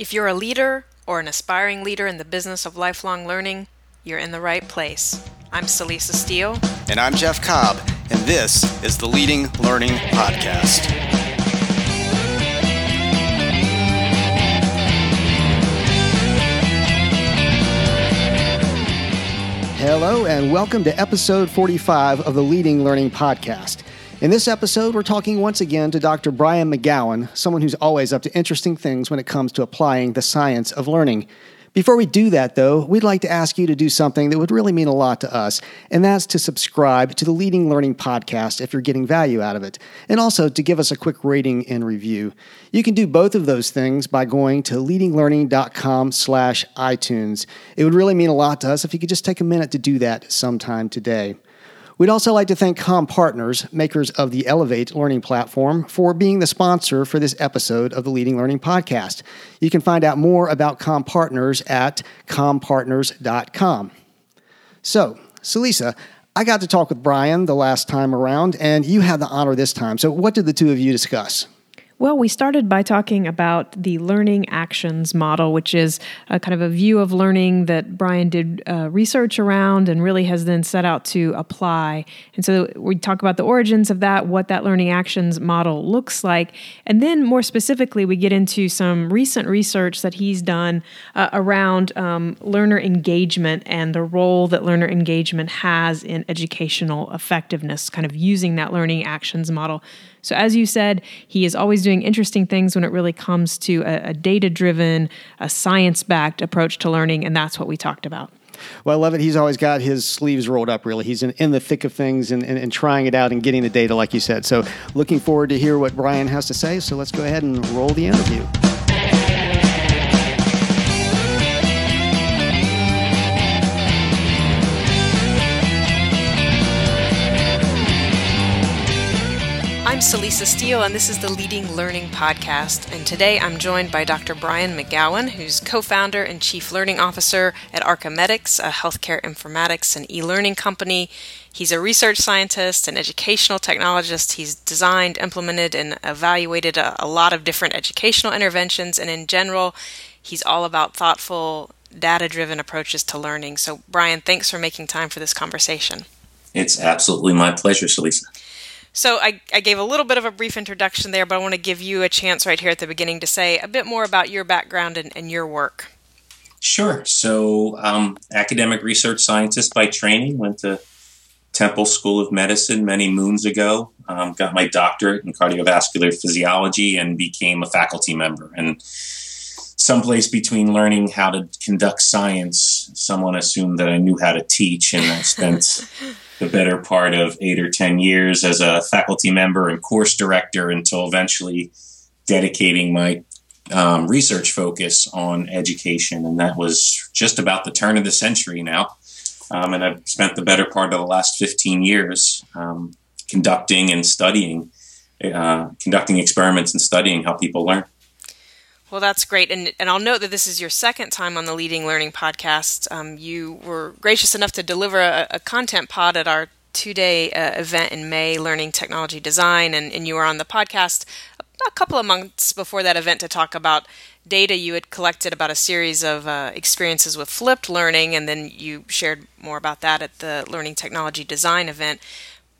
If you're a leader or an aspiring leader in the business of lifelong learning, you're in the right place. I'm Celisa Steele. And I'm Jeff Cobb, and this is the Leading Learning Podcast. Hello, and welcome to episode 45 of the Leading Learning Podcast. In this episode, we're talking once again to Dr. Brian McGowan, someone who's always up to interesting things when it comes to applying the science of learning. Before we do that, though, we'd like to ask you to do something that would really mean a lot to us, and that's to subscribe to the Leading Learning podcast if you're getting value out of it, and also to give us a quick rating and review. You can do both of those things by going to leadinglearning.com slash iTunes. It would really mean a lot to us if you could just take a minute to do that sometime today. We'd also like to thank CommPartners, makers of the Elevate learning platform, for being the sponsor for this episode of the Leading Learning Podcast. You can find out more about CommPartners at commpartners.com. So, Celisa, I got to talk with Brian the last time around, and you had the honor this time. So, what did the two of you discuss? Well, we started by talking about the learning actions model, which is a kind of a view of learning that Brian did uh, research around and really has then set out to apply. And so we talk about the origins of that, what that learning actions model looks like. And then more specifically, we get into some recent research that he's done uh, around um, learner engagement and the role that learner engagement has in educational effectiveness, kind of using that learning actions model so, as you said, he is always doing interesting things when it really comes to a, a data driven, a science backed approach to learning, and that's what we talked about. Well, I love it. He's always got his sleeves rolled up, really. He's in, in the thick of things and, and, and, trying it out and getting the data, like you said. So, looking forward to hear what Brian has to say. So, let's go ahead and roll the interview. I'm Celisa Steele, and this is the Leading Learning Podcast. And today I'm joined by Dr. Brian McGowan, who's co founder and chief learning officer at ArcheMedX, a healthcare informatics and e learning company. He's a research scientist and educational technologist. He's designed, implemented, and evaluated a, a lot of different educational interventions. And in general, he's all about thoughtful, data driven approaches to learning. So, Brian, thanks for making time for this conversation. It's absolutely my pleasure, Celisa. So I, I gave a little bit of a brief introduction there, but I want to give you a chance right here at the beginning to say a bit more about your background and, and your work. Sure. So, um, academic research scientist by training, went to Temple School of Medicine many moons ago. Um, got my doctorate in cardiovascular physiology and became a faculty member. And someplace between learning how to conduct science, someone assumed that I knew how to teach, and I spent the better part of eight or 10 years as a faculty member and course director until eventually dedicating my um, research focus on education. And that was just about the turn of the century now. Um, and I've spent the better part of the last 15 years um, conducting and studying, uh, conducting experiments and studying how people learn. Well, that's great. And, and I'll note that this is your second time on the Leading Learning podcast. Um, you were gracious enough to deliver a, a content pod at our two day uh, event in May, Learning Technology Design. And, and you were on the podcast a couple of months before that event to talk about data you had collected about a series of uh, experiences with flipped learning. And then you shared more about that at the Learning Technology Design event.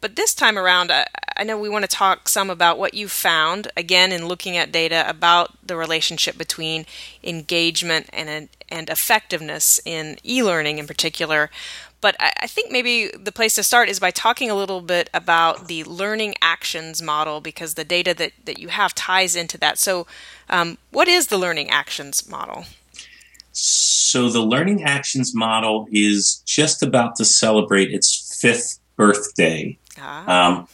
But this time around, I, I know we want to talk some about what you found, again, in looking at data about the relationship between engagement and, and effectiveness in e learning in particular. But I, I think maybe the place to start is by talking a little bit about the learning actions model because the data that, that you have ties into that. So, um, what is the learning actions model? So, the learning actions model is just about to celebrate its fifth birthday. Um,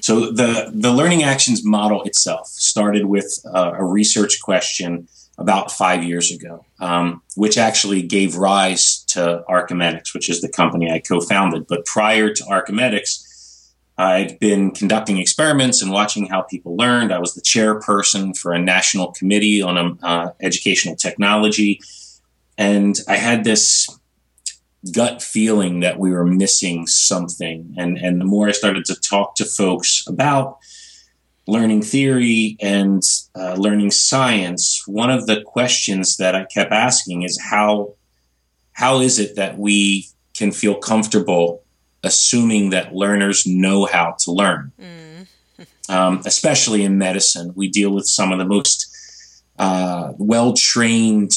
so the the learning actions model itself started with uh, a research question about five years ago, um, which actually gave rise to ArcheMedX, which is the company I co-founded. But prior to ArcheMedX, I'd been conducting experiments and watching how people learned. I was the chairperson for a national committee on um, uh, educational technology, and I had this gut feeling that we were missing something. And, and the more I started to talk to folks about learning theory and uh, learning science, one of the questions that I kept asking is how how is it that we can feel comfortable assuming that learners know how to learn? Mm. Um, especially in medicine, we deal with some of the most uh, well trained,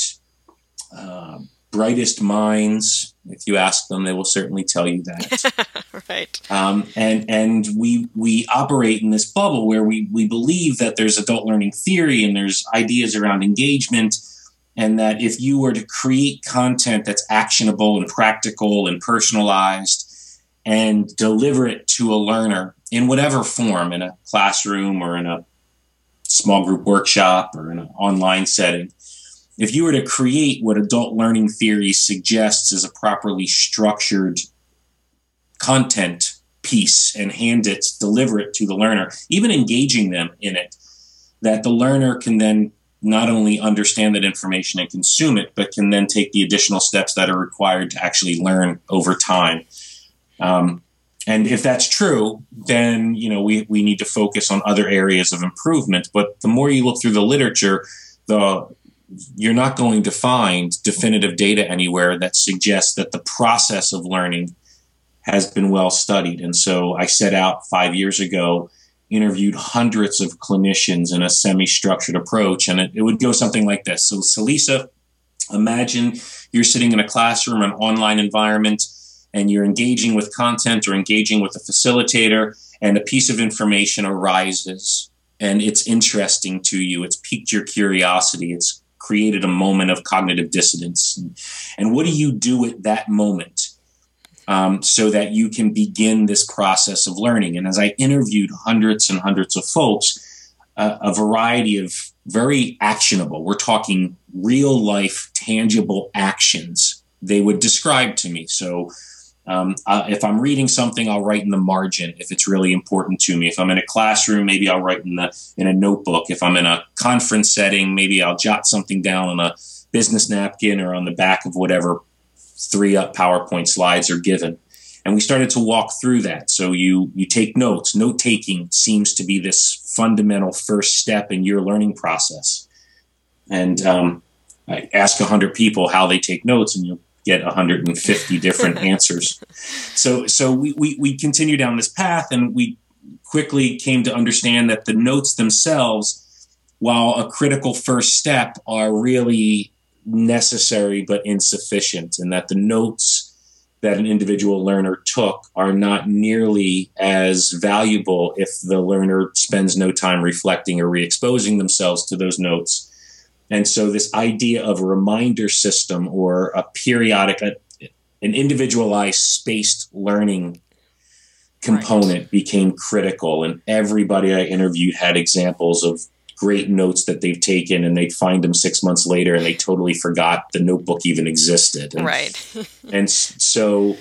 uh, brightest minds if you ask them, they will certainly tell you that. right. Um, and and we we operate in this bubble where we we believe that there's adult learning theory and there's ideas around engagement, and that if you were to create content that's actionable and practical and personalized, and deliver it to a learner in whatever form, in a classroom or in a small group workshop or in an online setting, if you were to create what adult learning theory suggests as a properly structured content piece and hand it, deliver it to the learner, even engaging them in it, that the learner can then not only understand that information and consume it, but can then take the additional steps that are required to actually learn over time. Um, and if that's true, then you know we, we need to focus on other areas of improvement. But the more you look through the literature, the you're not going to find definitive data anywhere that suggests that the process of learning has been well studied. And so I set out five years ago, interviewed hundreds of clinicians in a semi structured approach, and it, it, would go something like this. So, Celisa, imagine you're sitting in a classroom, an online environment, and you're engaging with content or engaging with a facilitator, and a piece of information arises. And it's interesting to you. It's piqued your curiosity. It's created a moment of cognitive dissonance. And, and what do you do at that moment um, so that you can begin this process of learning? And as I interviewed hundreds and hundreds of folks, uh, a variety of very actionable, we're talking real life, tangible actions they would describe to me. So, um, if I'm reading something, I'll write in the margin if it's really important to me. If I'm in a classroom, maybe I'll write in the in a notebook. If I'm in a conference setting, maybe I'll jot something down on a business napkin or on the back of whatever three up PowerPoint slides are given. And we started to walk through that. So you you take notes. Note taking seems to be this fundamental first step in your learning process. And um, I ask hundred people how they take notes, and you'll get 150 different answers. So so we, we we continue down this path and we quickly came to understand that the notes themselves, while a critical first step, are really necessary but insufficient, and that the notes that an individual learner took are not nearly as valuable if the learner spends no time reflecting or re-exposing themselves to those notes and so, this idea of a reminder system or a periodic, a, an individualized spaced learning component right. became critical. And everybody I interviewed had examples of great notes that they've taken and they'd find them six months later and they totally forgot the notebook even existed. And, right. and so,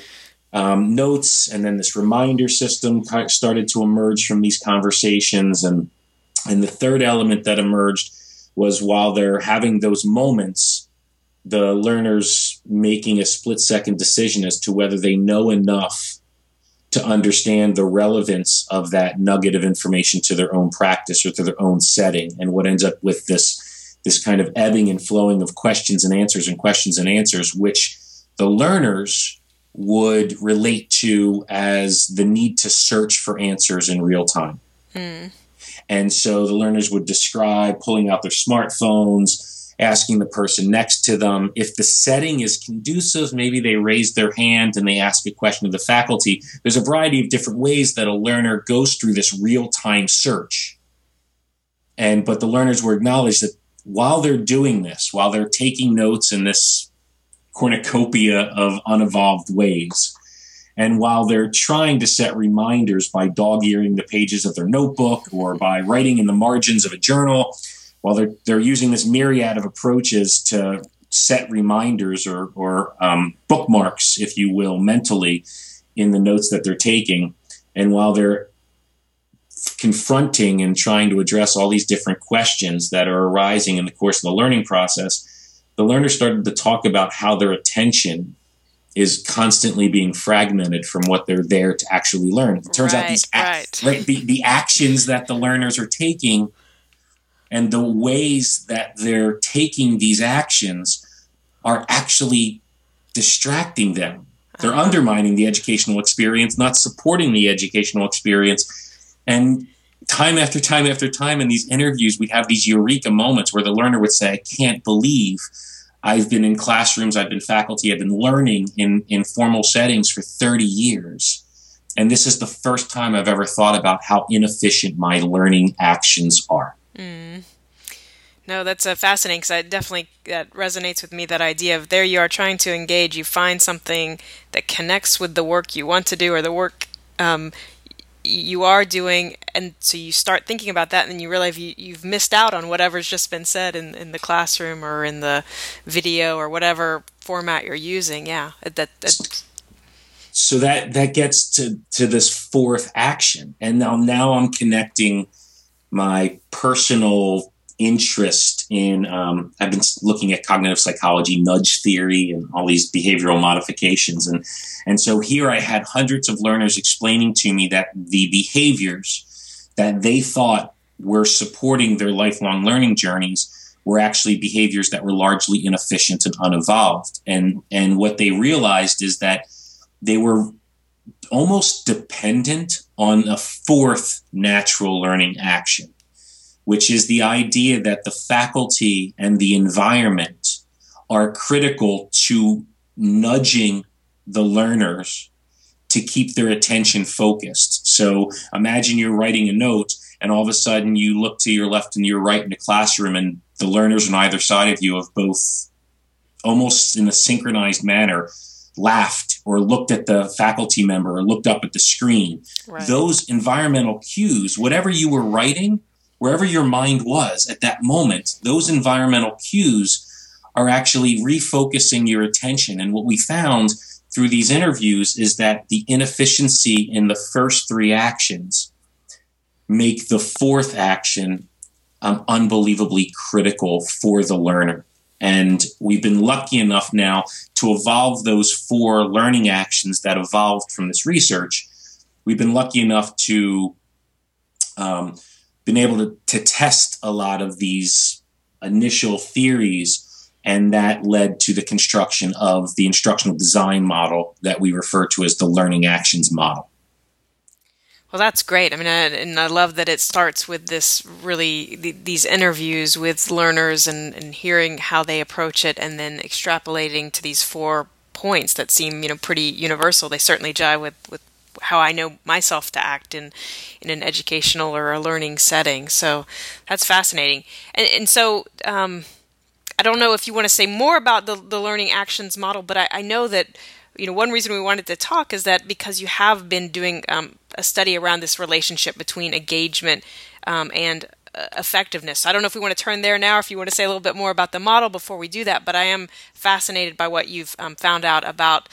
um, notes and then this reminder system started to emerge from these conversations. And, and the third element that emerged was while they're having those moments, the learners making a split second decision as to whether they know enough to understand the relevance of that nugget of information to their own practice or to their own setting and what ends up with this this kind of ebbing and flowing of questions and answers and questions and answers which the learners would relate to as the need to search for answers in real time. Mm. And so the learners would describe pulling out their smartphones, asking the person next to them. If the setting is conducive, maybe they raise their hand and they ask a question of the faculty. There's a variety of different ways that a learner goes through this real time search. And but the learners were acknowledged that while they're doing this, while they're taking notes in this cornucopia of unevolved ways, and while they're trying to set reminders by dog earing the pages of their notebook or by writing in the margins of a journal, while they're, they're using this myriad of approaches to set reminders or, or um, bookmarks, if you will, mentally in the notes that they're taking, and while they're confronting and trying to address all these different questions that are arising in the course of the learning process, the learner started to talk about how their attention is constantly being fragmented from what they're there to actually learn. It turns right, out these right. right the, the actions that the learners are taking and the ways that they're taking these actions are actually distracting them. They're Uh-huh. undermining the educational experience, not supporting the educational experience. And time after time after time in these interviews, we'd have these eureka moments where the learner would say, I can't believe I've been in classrooms, I've been faculty, I've been learning in, in formal settings for 30 years. And this is the first time I've ever thought about how inefficient my learning actions are. No, that's uh, fascinating because I definitely that resonates with me. That idea of there you are trying to engage, you find something that connects with the work you want to do or the work um, you are doing, and so you start thinking about that, and then you realize you, you've missed out on whatever's just been said in, in the classroom or in the video or whatever format you're using. Yeah, that, that so that that gets to to this fourth action and now now i'm connecting my personal interest in um, i've been looking at cognitive psychology nudge theory and all these behavioral modifications. And and so here i had hundreds of learners explaining to me that the behaviors that they thought were supporting their lifelong learning journeys were actually behaviors that were largely inefficient and unevolved and and what they realized is that they were almost dependent on a fourth natural learning action, which is the idea that the faculty and the environment are critical to nudging the learners to keep their attention focused. So imagine you're writing a note and all of a sudden you look to your left and your right in the classroom and the learners on either side of you have both almost in a synchronized manner laughed or looked at the faculty member or looked up at the screen. right. Those environmental cues, whatever you were writing, wherever your mind was at that moment, those environmental cues are actually refocusing your attention. And what we found through these interviews is that the inefficiency in the first three actions make the fourth action um, unbelievably critical for the learner. And we've been lucky enough now to evolve those four learning actions that evolved from this research. We've been lucky enough to um, been able to, to test a lot of these initial theories, and that led to the construction of the instructional design model that we refer to as the learning actions model. Well, that's great. I mean, I, and I love that it starts with this really th- these interviews with learners and, and hearing how they approach it, and then extrapolating to these four points that seem, you know, pretty universal. They certainly jive with with how I know myself to act in in an educational or a learning setting. So that's fascinating. And and so. Um, I don't know if you want to say more about the, the learning actions model, but I, I know that you know one reason we wanted to talk is that because you have been doing um, a study around this relationship between engagement um, and uh, effectiveness. I don't know if we want to turn there now, if you want to say a little bit more about the model before we do that. But I am fascinated by what you've um, found out about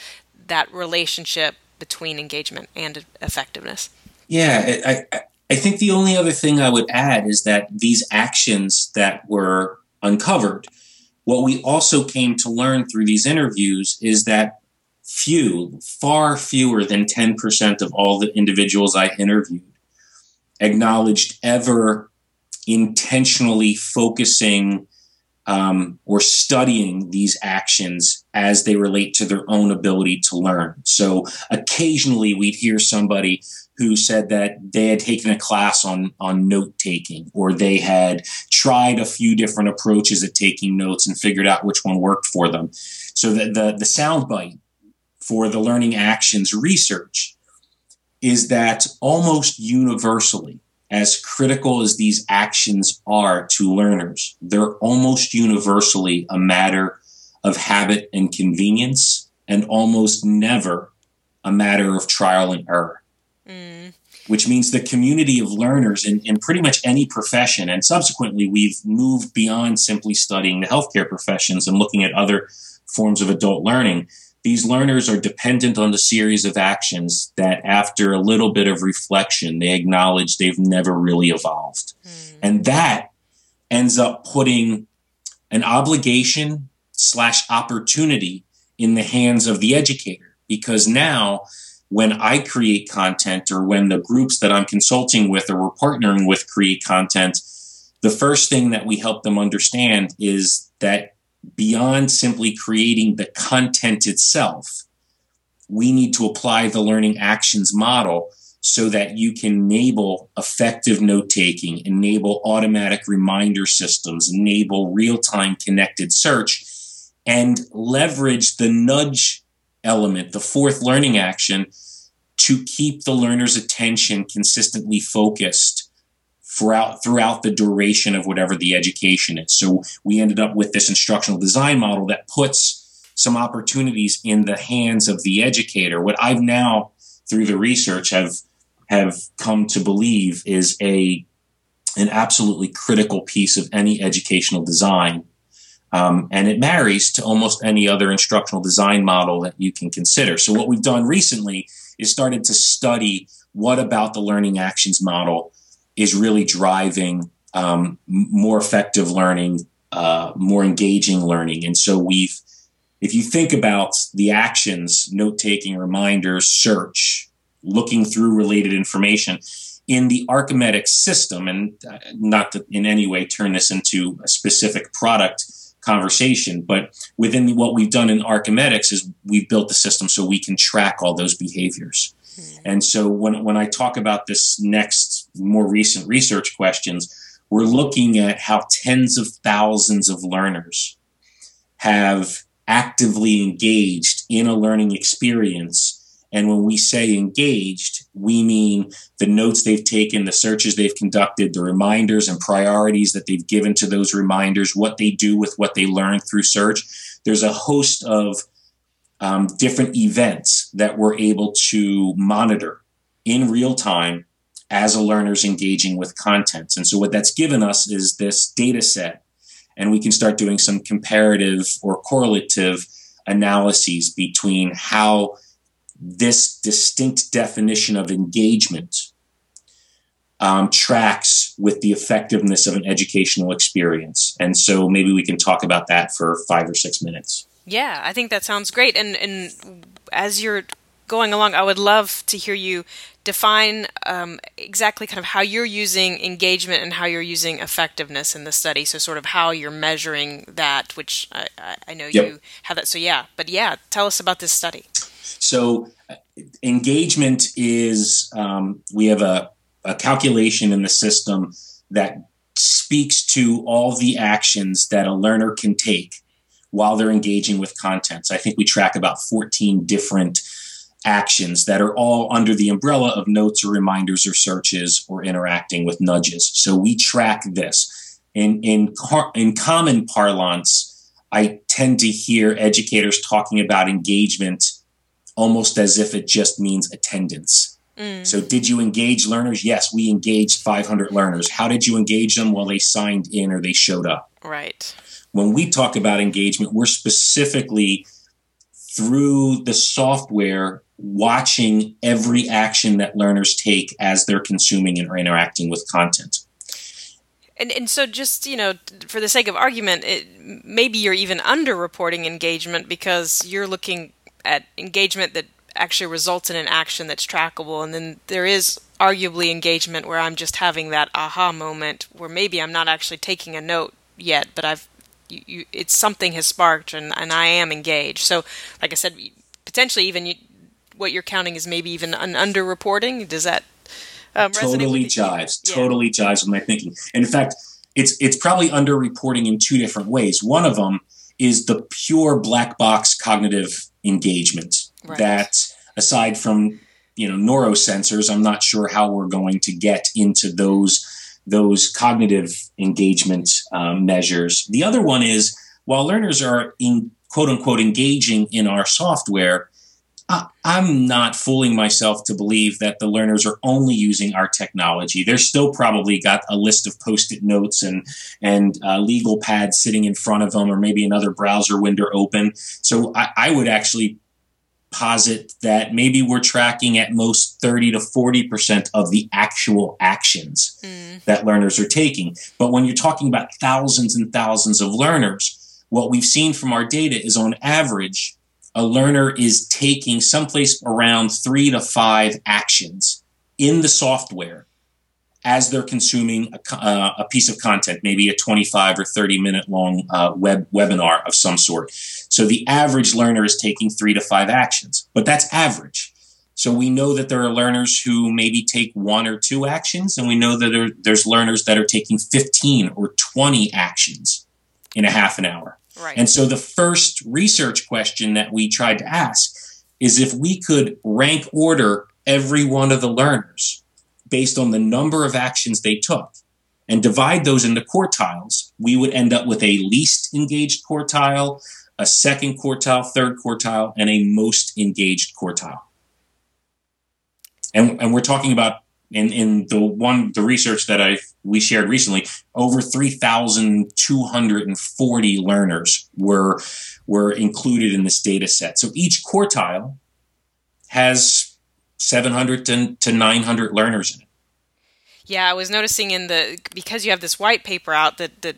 that relationship between engagement and effectiveness. Yeah, I, I, I think the only other thing I would add is that these actions that were uncovered, what we also came to learn through these interviews is that few, far fewer than 10% of all the individuals I interviewed acknowledged ever intentionally focusing um, or studying these actions as they relate to their own ability to learn. So occasionally we'd hear somebody who said that they had taken a class on on note taking or they had tried a few different approaches at taking notes and figured out which one worked for them. So the the, the soundbite for the learning actions research is that almost universally as critical as these actions are to learners, they're almost universally a matter of habit and convenience, and almost never a matter of trial and error. Mm. Which means the community of learners in, in pretty much any profession, and subsequently we've moved beyond simply studying the healthcare professions and looking at other forms of adult learning. These learners are dependent on the series of actions that, after a little bit of reflection, they acknowledge they've never really evolved. Mm. And that ends up putting an obligation slash opportunity in the hands of the educator because now when I create content or when the groups that I'm consulting with or we're partnering with create content, the first thing that we help them understand is that beyond simply creating the content itself, we need to apply the learning actions model so that you can enable effective note taking, enable automatic reminder systems, enable real time connected search, and leverage the nudge element, the fourth learning action, to keep the learner's attention consistently focused throughout throughout the duration of whatever the education is. So we ended up with this instructional design model that puts some opportunities in the hands of the educator. What I've now through the research have have come to believe is a an absolutely critical piece of any educational design um, and it marries to almost any other instructional design model that you can consider. So, what we've done recently is started to study what about the learning actions model is really driving um, more effective learning, uh, more engaging learning. And so, we've, if you think about the actions, note taking, reminders, search, looking through related information, in the ArcheMedX system, and uh, not to in any way turn this into a specific product conversation. But within what we've done in ArcheMedX is we've built the system so we can track all those behaviors. Mm-hmm. And so when, when I talk about this next, more recent research questions, we're looking at how tens of thousands of learners have actively engaged in a learning experience and when we say engaged, we mean the notes they've taken, the searches they've conducted, the reminders and priorities that they've given to those reminders, what they do with what they learn through search. There's a host of um, different events that we're able to monitor in real time as a learner's engaging with content. And so what that's given us is this data set, and we can start doing some comparative or correlative analyses between how this distinct definition of engagement um, tracks with the effectiveness of an educational experience. And so maybe we can talk about that for five or six minutes. Yeah, I think that sounds great. And and as you're going along, I would love to hear you define um, exactly kind of how you're using engagement and how you're using effectiveness in the study. So, sort of how you're measuring that, which I, I know yep. you have that. So, yeah, but yeah, tell us about this study. So, engagement is um, we have a, a calculation in the system that speaks to all the actions that a learner can take while they're engaging with content. So I think we track about 14 different actions that are all under the umbrella of notes or reminders or searches or interacting with nudges. So we track this. In, in, in common parlance, I tend to hear educators talking about engagement almost as if it just means attendance. Mm. So, did you engage learners? Yes, we engaged 500 learners. How did you engage them? Well, they signed in or they showed up. Right. When we talk about engagement, we're specifically through the software watching every action that learners take as they're consuming and interacting with content. And, and so just you know for the sake of argument it, maybe you're even underreporting engagement because you're looking at engagement that actually results in an action that's trackable and then there is arguably engagement where I'm just having that aha moment where maybe I'm not actually taking a note yet but I've you, you, it's something has sparked and, and I am engaged so like I said potentially even you, what you're counting is maybe even an underreporting? Does that um, totally jives. Yeah. totally jives with my thinking. And in fact it's it's probably underreporting in two different ways. One of them is the pure black box cognitive engagement right. that aside from you know neurosensors i'm not sure how we're going to get into those those cognitive engagement um, measures. The other one is while learners are in quote unquote engaging in our software I'm not fooling myself to believe that the learners are only using our technology. They're still probably got a list of post-it notes and and uh, legal pads sitting in front of them, or maybe another browser window open. So I, I would actually posit that maybe we're tracking at most 30 to 40 percent of the actual actions mm. that learners are taking. But when you're talking about thousands and thousands of learners, what we've seen from our data is on average a learner is taking someplace around three to five actions in the software as they're consuming a, uh, a, piece of content, maybe a 25 or 30 minute long uh, web webinar of some sort. So the average learner is taking three to five actions, but that's average. So we know that there are learners who maybe take one or two actions, and we know that there, there's learners that are taking 15 or 20 actions in a half an hour. Right. And so the first research question that we tried to ask is if we could rank order every one of the learners based on the number of actions they took and divide those into quartiles, we would end up with a least engaged quartile, a second quartile, third quartile, and a most engaged quartile. And, and we're talking about in, in the one the research that I we shared recently, over 3,240 learners were were included in this data set. So each quartile has 700 to, to 900 learners in it. Yeah, I was noticing in the because you have this white paper out that that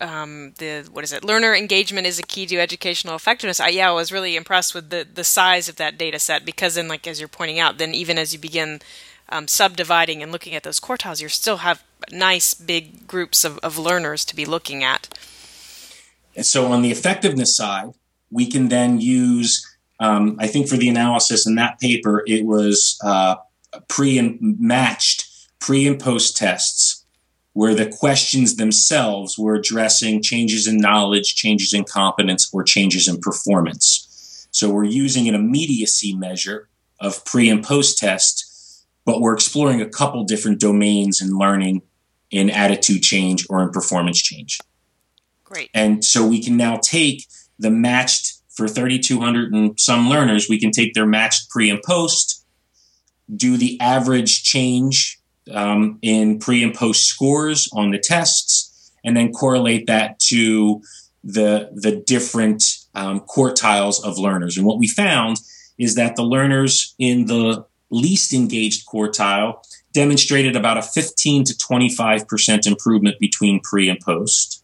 um, the what is it? Learner engagement is a key to educational effectiveness. I, yeah, I was really impressed with the the size of that data set because then, like as you're pointing out, then even as you begin um, subdividing and looking at those quartiles, you still have nice big groups of, of learners to be looking at. And so, on the effectiveness side, we can then use. Um, I think for the analysis in that paper, it was uh, pre and matched pre and post tests where the questions themselves were addressing changes in knowledge, changes in competence, or changes in performance. So we're using an immediacy measure of pre and post test, but we're exploring a couple different domains in learning in attitude change or in performance change. Great. And so we can now take the matched for 3,200 and some learners, we can take their matched pre and post, do the average change um, in pre and post scores on the tests, and then correlate that to the the different um, quartiles of learners. And what we found is that the learners in the least engaged quartile demonstrated about a 15 to 25 percent improvement between pre and post.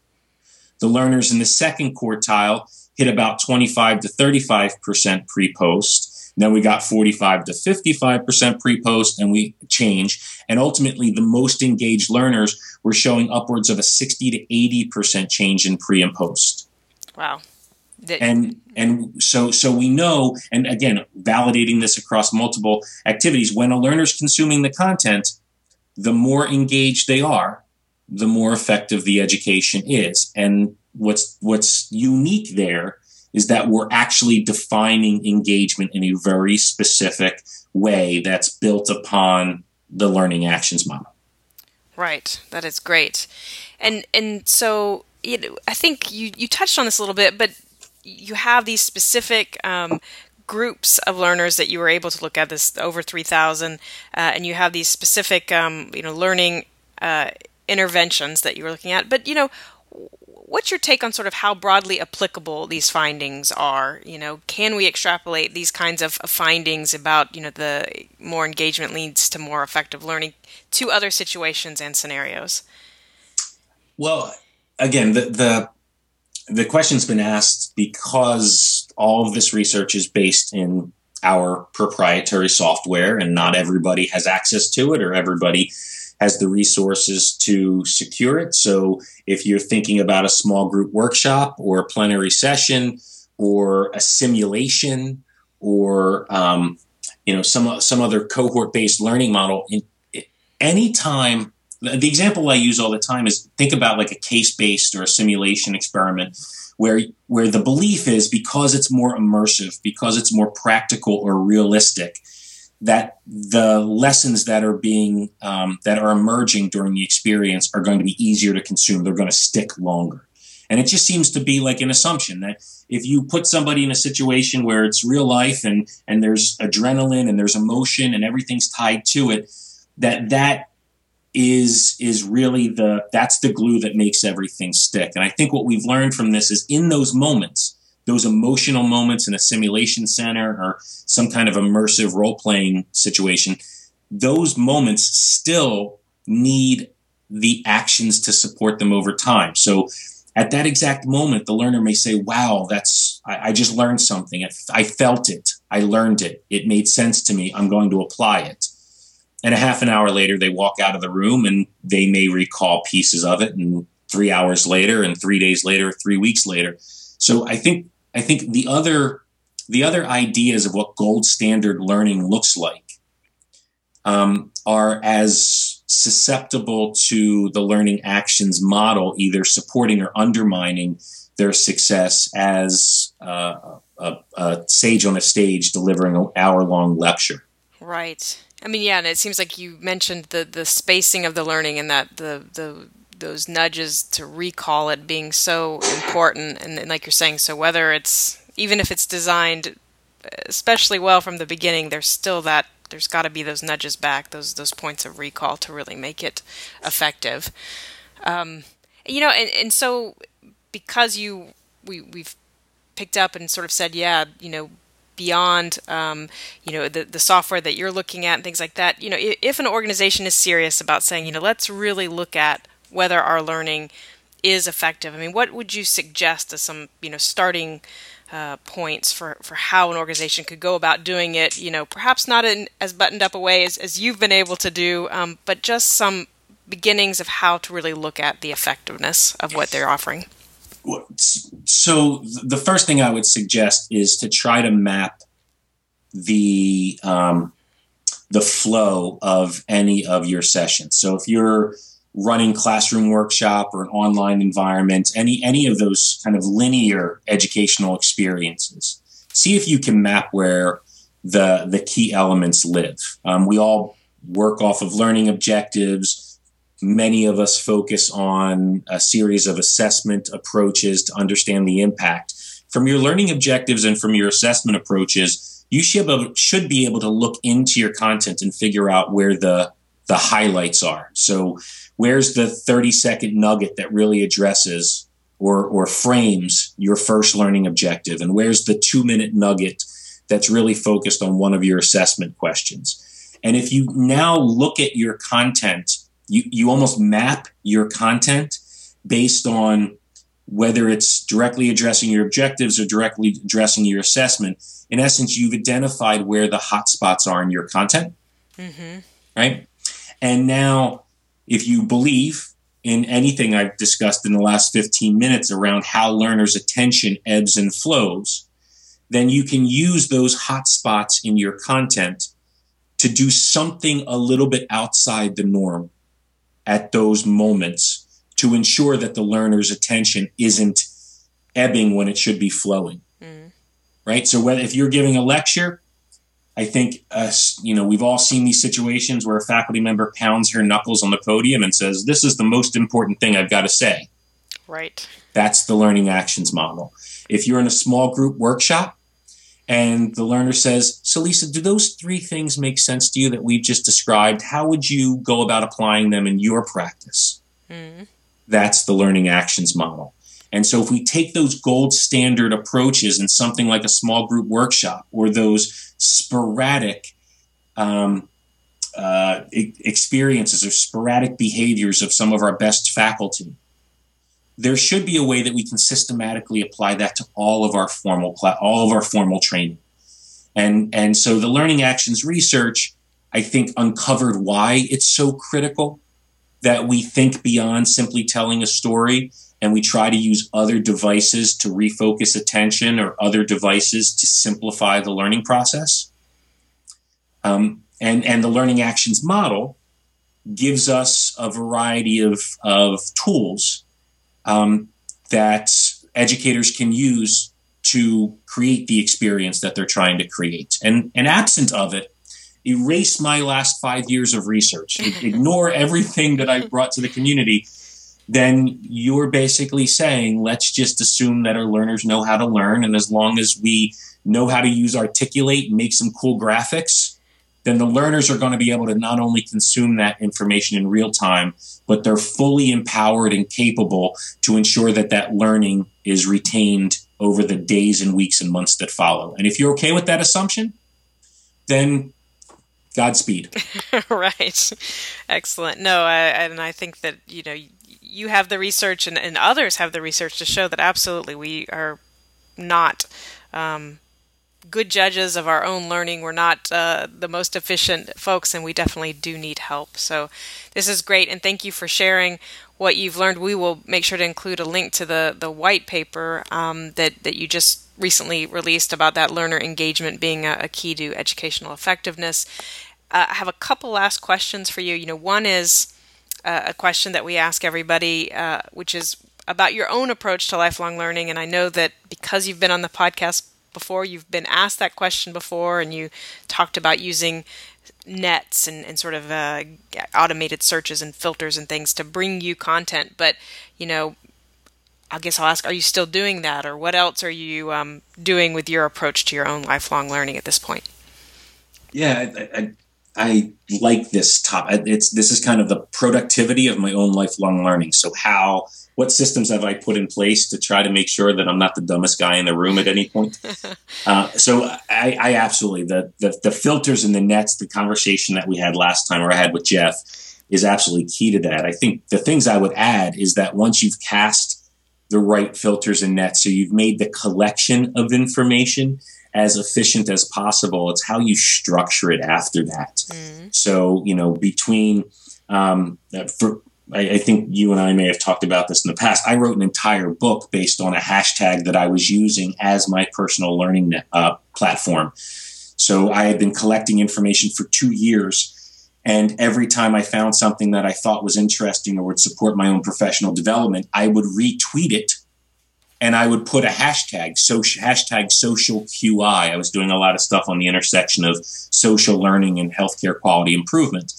The learners in the second quartile hit about 25 to 35 percent pre post then we got 45 to 55% pre post, and we change. And ultimately, the most engaged learners were showing upwards of a 60 to 80% change in pre and post. Wow. And and so so we know and again validating this across multiple activities when a learner's consuming the content the more engaged they are the more effective the education is. And what's what's unique there is that we're actually defining engagement in a very specific way that's built upon the learning actions model. Right, that is great, and and so you know, I think you you touched on this a little bit, but you have these specific um, groups of learners that you were able to look at this over 3000 uh, and you have these specific um, you know learning uh, interventions that you were looking at but you know what's your take on sort of how broadly applicable these findings are? You know, can we extrapolate these kinds of findings about you know the more engagement leads to more effective learning to other situations and scenarios? Well, again, the the the question's been asked because all of this research is based in our proprietary software, and not everybody has access to it, or everybody has the resources to secure it. So if you're thinking about a small group workshop or a plenary session or a simulation or um, you know some some other cohort based learning model, in, anytime the example I use all the time is think about like a case based or a simulation experiment where where the belief is because it's more immersive, because it's more practical or realistic, that the lessons that are being um, that are emerging during the experience are going to be easier to consume. They're going to stick longer. And it just seems to be like an assumption that if you put somebody in a situation where it's real life and and there's adrenaline and there's emotion and everything's tied to it that that is is really the that's the glue that makes everything stick and i think what we've learned from this is in those moments those emotional moments in a simulation center or some kind of immersive role playing situation, those moments still need the actions to support them over time. So at that exact moment, the learner may say, wow, that's I, I just learned something. I felt it. I learned it. It made sense to me. I'm going to apply it. And a half an hour later, they walk out of the room and they may recall pieces of it. And three hours later, and three days later, three weeks later. So I think I think the other the other ideas of what gold standard learning looks like um, are as susceptible to the learning actions model, either supporting or undermining their success as uh, a, a sage on a stage delivering an hour long lecture. Right. I mean, yeah, and it seems like you mentioned the the spacing of the learning and that the the those nudges to recall it being so important and, and like you're saying so whether it's even if it's designed especially well from the beginning there's still that there's got to be those nudges back those those points of recall to really make it effective. Um, you know and, and so because you we we've picked up and sort of said yeah you know beyond um, you know the, the software that you're looking at and things like that you know if, if an organization is serious about saying you know let's really look at whether our learning is effective. I mean, what would you suggest as some you know starting uh, points for, for how an organization could go about doing it? You know, perhaps not in as buttoned up a way as, as you've been able to do, um, but just some beginnings of how to really look at the effectiveness of what they're offering. So the first thing I would suggest is to try to map the um, the flow of any of your sessions. So if you're running classroom workshop or an online environment, any any of those kind of linear educational experiences. See if you can map where the the key elements live. Um, we all work off of learning objectives. Many of us focus on a series of assessment approaches to understand the impact. From your learning objectives and from your assessment approaches, you should be able, to look into your content and figure out where the the highlights are. So where's the 30 second nugget that really addresses or, or frames your first learning objective? And where's the two minute nugget that's really focused on one of your assessment questions? And if you now look at your content, you, you almost map your content based on whether it's directly addressing your objectives or directly addressing your assessment. In essence, you've identified where the hot spots are in your content. Mm-hmm. Right. And now if you believe in anything I've discussed in the last 15 minutes around how learners' attention ebbs and flows, then you can use those hot spots in your content to do something a little bit outside the norm at those moments to ensure that the learner's attention isn't ebbing when it should be flowing. Mm. Right? So whether if you're giving a lecture, I think us, you know, we've all seen these situations where a faculty member pounds her knuckles on the podium and says, "This is the most important thing I've got to say." Right. That's the learning actions model. If you're in a small group workshop and the learner says, "So Lisa, do those three things make sense to you that we've just described? How would you go about applying them in your practice?" Mm. That's the learning actions model. And so if we take those gold standard approaches in something like a small group workshop or those sporadic um, uh, experiences or sporadic behaviors of some of our best faculty. There should be a way that we can systematically apply that to all of our formal cl- all of our formal training, and and so the learning actions research, I think, uncovered why it's so critical that we think beyond simply telling a story and we try to use other devices to refocus attention or other devices to simplify the learning process. Um, and, and the learning actions model gives us a variety of, of tools um, that educators can use to create the experience that they're trying to create. And, and absent of it, erase my last five years of research, ignore everything that I've brought to the community then you're basically saying, let's just assume that our learners know how to learn. And as long as we know how to use Articulate and make some cool graphics, then the learners are going to be able to not only consume that information in real time, but they're fully empowered and capable to ensure that that learning is retained over the days and weeks and months that follow. And if you're okay with that assumption, then Godspeed. right. Excellent. No, I, and I think that, you know, you have the research and, and others have the research to show that absolutely we are not um, good judges of our own learning. We're not uh, the most efficient folks, and we definitely do need help. So, this is great, and thank you for sharing what you've learned. We will make sure to include a link to the the white paper um, that that you just recently released about that learner engagement being a, a key to educational effectiveness. Uh, I have a couple last questions for you. You know, one is uh, a question that we ask everybody, uh, which is about your own approach to lifelong learning. And I know that because you've been on the podcast before, you've been asked that question before, and you talked about using nets and, and sort of uh, automated searches and filters and things to bring you content. But, you know, I guess I'll ask, are you still doing that, or what else are you um, doing with your approach to your own lifelong learning at this point? Yeah, I, I, I like this topic. It's this is kind of the productivity of my own lifelong learning. So how what systems have I put in place to try to make sure that I'm not the dumbest guy in the room at any point? uh, so I, I, absolutely the, the the filters and the nets. The conversation that we had last time, or I had with Jeff, is absolutely key to that. I think the things I would add is that once you've cast the right filters and nets, so you've made the collection of information as efficient as possible. It's how you structure it after that. Mm-hmm. So, you know, between, um, for, I, I, think you and I may have talked about this in the past. I wrote an entire book based on a hashtag that I was using as my personal learning uh, platform. So I had been collecting information for two years. And every time I found something that I thought was interesting or would support my own professional development, I would retweet it and I would put a hashtag, social, hashtag social QI. I was doing a lot of stuff on the intersection of social learning and healthcare quality improvement.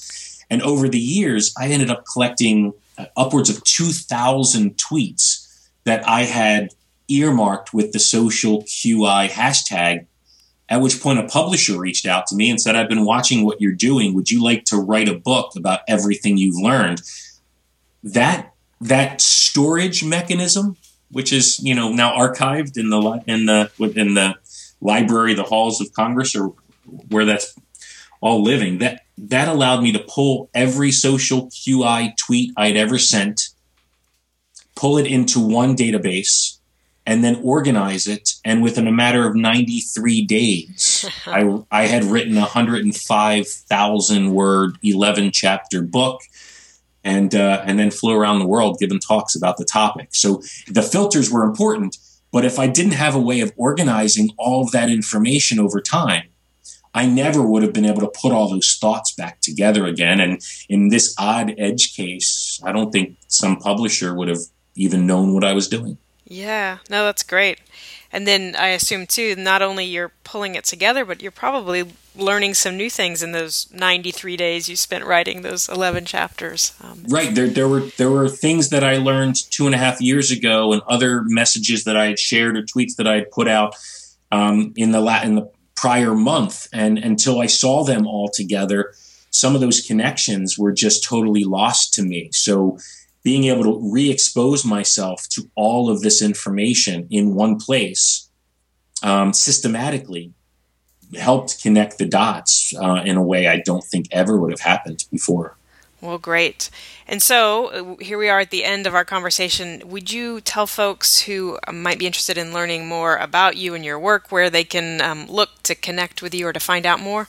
And over the years, I ended up collecting uh, upwards of 2,000 tweets that I had earmarked with the social QI hashtag. At which point, a publisher reached out to me and said, I've been watching what you're doing. Would you like to write a book about everything you've learned? That, that storage mechanism which is you know now archived in the in the within the library, the halls of Congress, or where that's all living. That that allowed me to pull every social QI tweet I'd ever sent, pull it into one database, and then organize it. And within a matter of 93 days, I, I had written a 105,000 word, 11 chapter book and uh, and then flew around the world giving talks about the topic. So the filters were important, but if I didn't have a way of organizing all of that information over time, I never would have been able to put all those thoughts back together again. And in this odd edge case, I don't think some publisher would have even known what I was doing. Yeah, no, that's great. And then I assume too, not only you're pulling it together, but you're probably learning some new things in those 93 days you spent writing those 11 chapters. Um, right. There, there were there were things that I learned two and a half years ago, and other messages that I had shared or tweets that I had put out um, in the la- in the prior month, and until I saw them all together, some of those connections were just totally lost to me. So being able to re-expose myself to all of this information in one place um, systematically helped connect the dots uh, in a way I don't think ever would have happened before. Well, great. And so uh, here we are at the end of our conversation. Would you tell folks who might be interested in learning more about you and your work where they can um, look to connect with you or to find out more?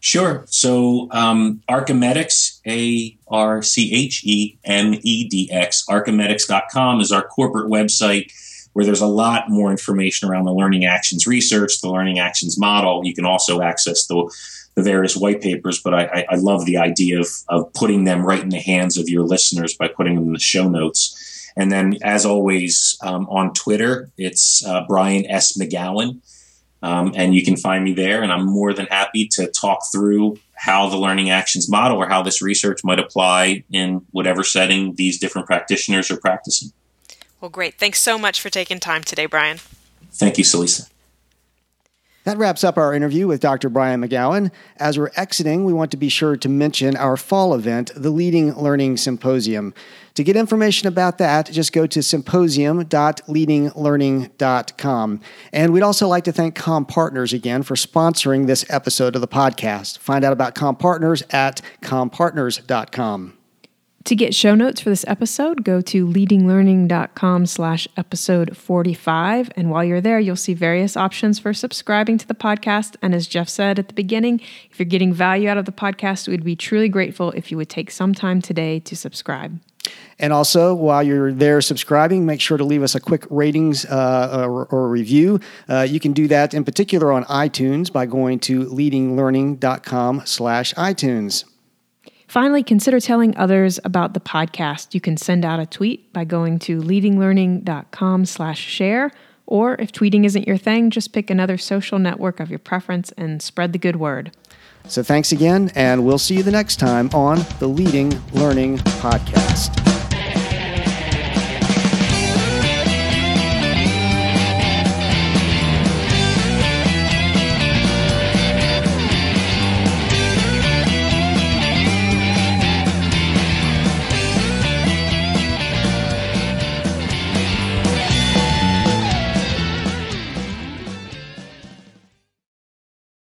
Sure. So, um, ArcheMedX, A R C H E M E D X, archemedx.com is our corporate website where there's a lot more information around the learning actions research, the learning actions model. You can also access the, the various white papers, but I, I love the idea of, of putting them right in the hands of your listeners by putting them in the show notes. And then, as always, um, on Twitter, it's uh, Brian S. McGowan. Um, and you can find me there, and I'm more than happy to talk through how the learning actions model or how this research might apply in whatever setting these different practitioners are practicing. Well, great. Thanks so much for taking time today, Brian. Thank you, Celisa. That wraps up our interview with Dr. Brian McGowan. As we're exiting, we want to be sure to mention our fall event, the Leading Learning Symposium. To get information about that, just go to symposium.leadinglearning.com. And we'd also like to thank CommPartners again for sponsoring this episode of the podcast. Find out about CommPartners at commpartners.com. To get show notes for this episode, go to leadinglearning.com slash episode 45. And while you're there, you'll see various options for subscribing to the podcast. And as Jeff said at the beginning, if you're getting value out of the podcast, we'd be truly grateful if you would take some time today to subscribe. And also, while you're there subscribing, make sure to leave us a quick ratings uh, or, or, review. Uh, you can do that in particular on iTunes by going to leadinglearning.com slash iTunes. Finally, consider telling others about the podcast. You can send out a tweet by going to leadinglearning.com slash share, or if tweeting isn't your thing, just pick another social network of your preference and spread the good word. So thanks again, and we'll see you the next time on the Leading Learning Podcast.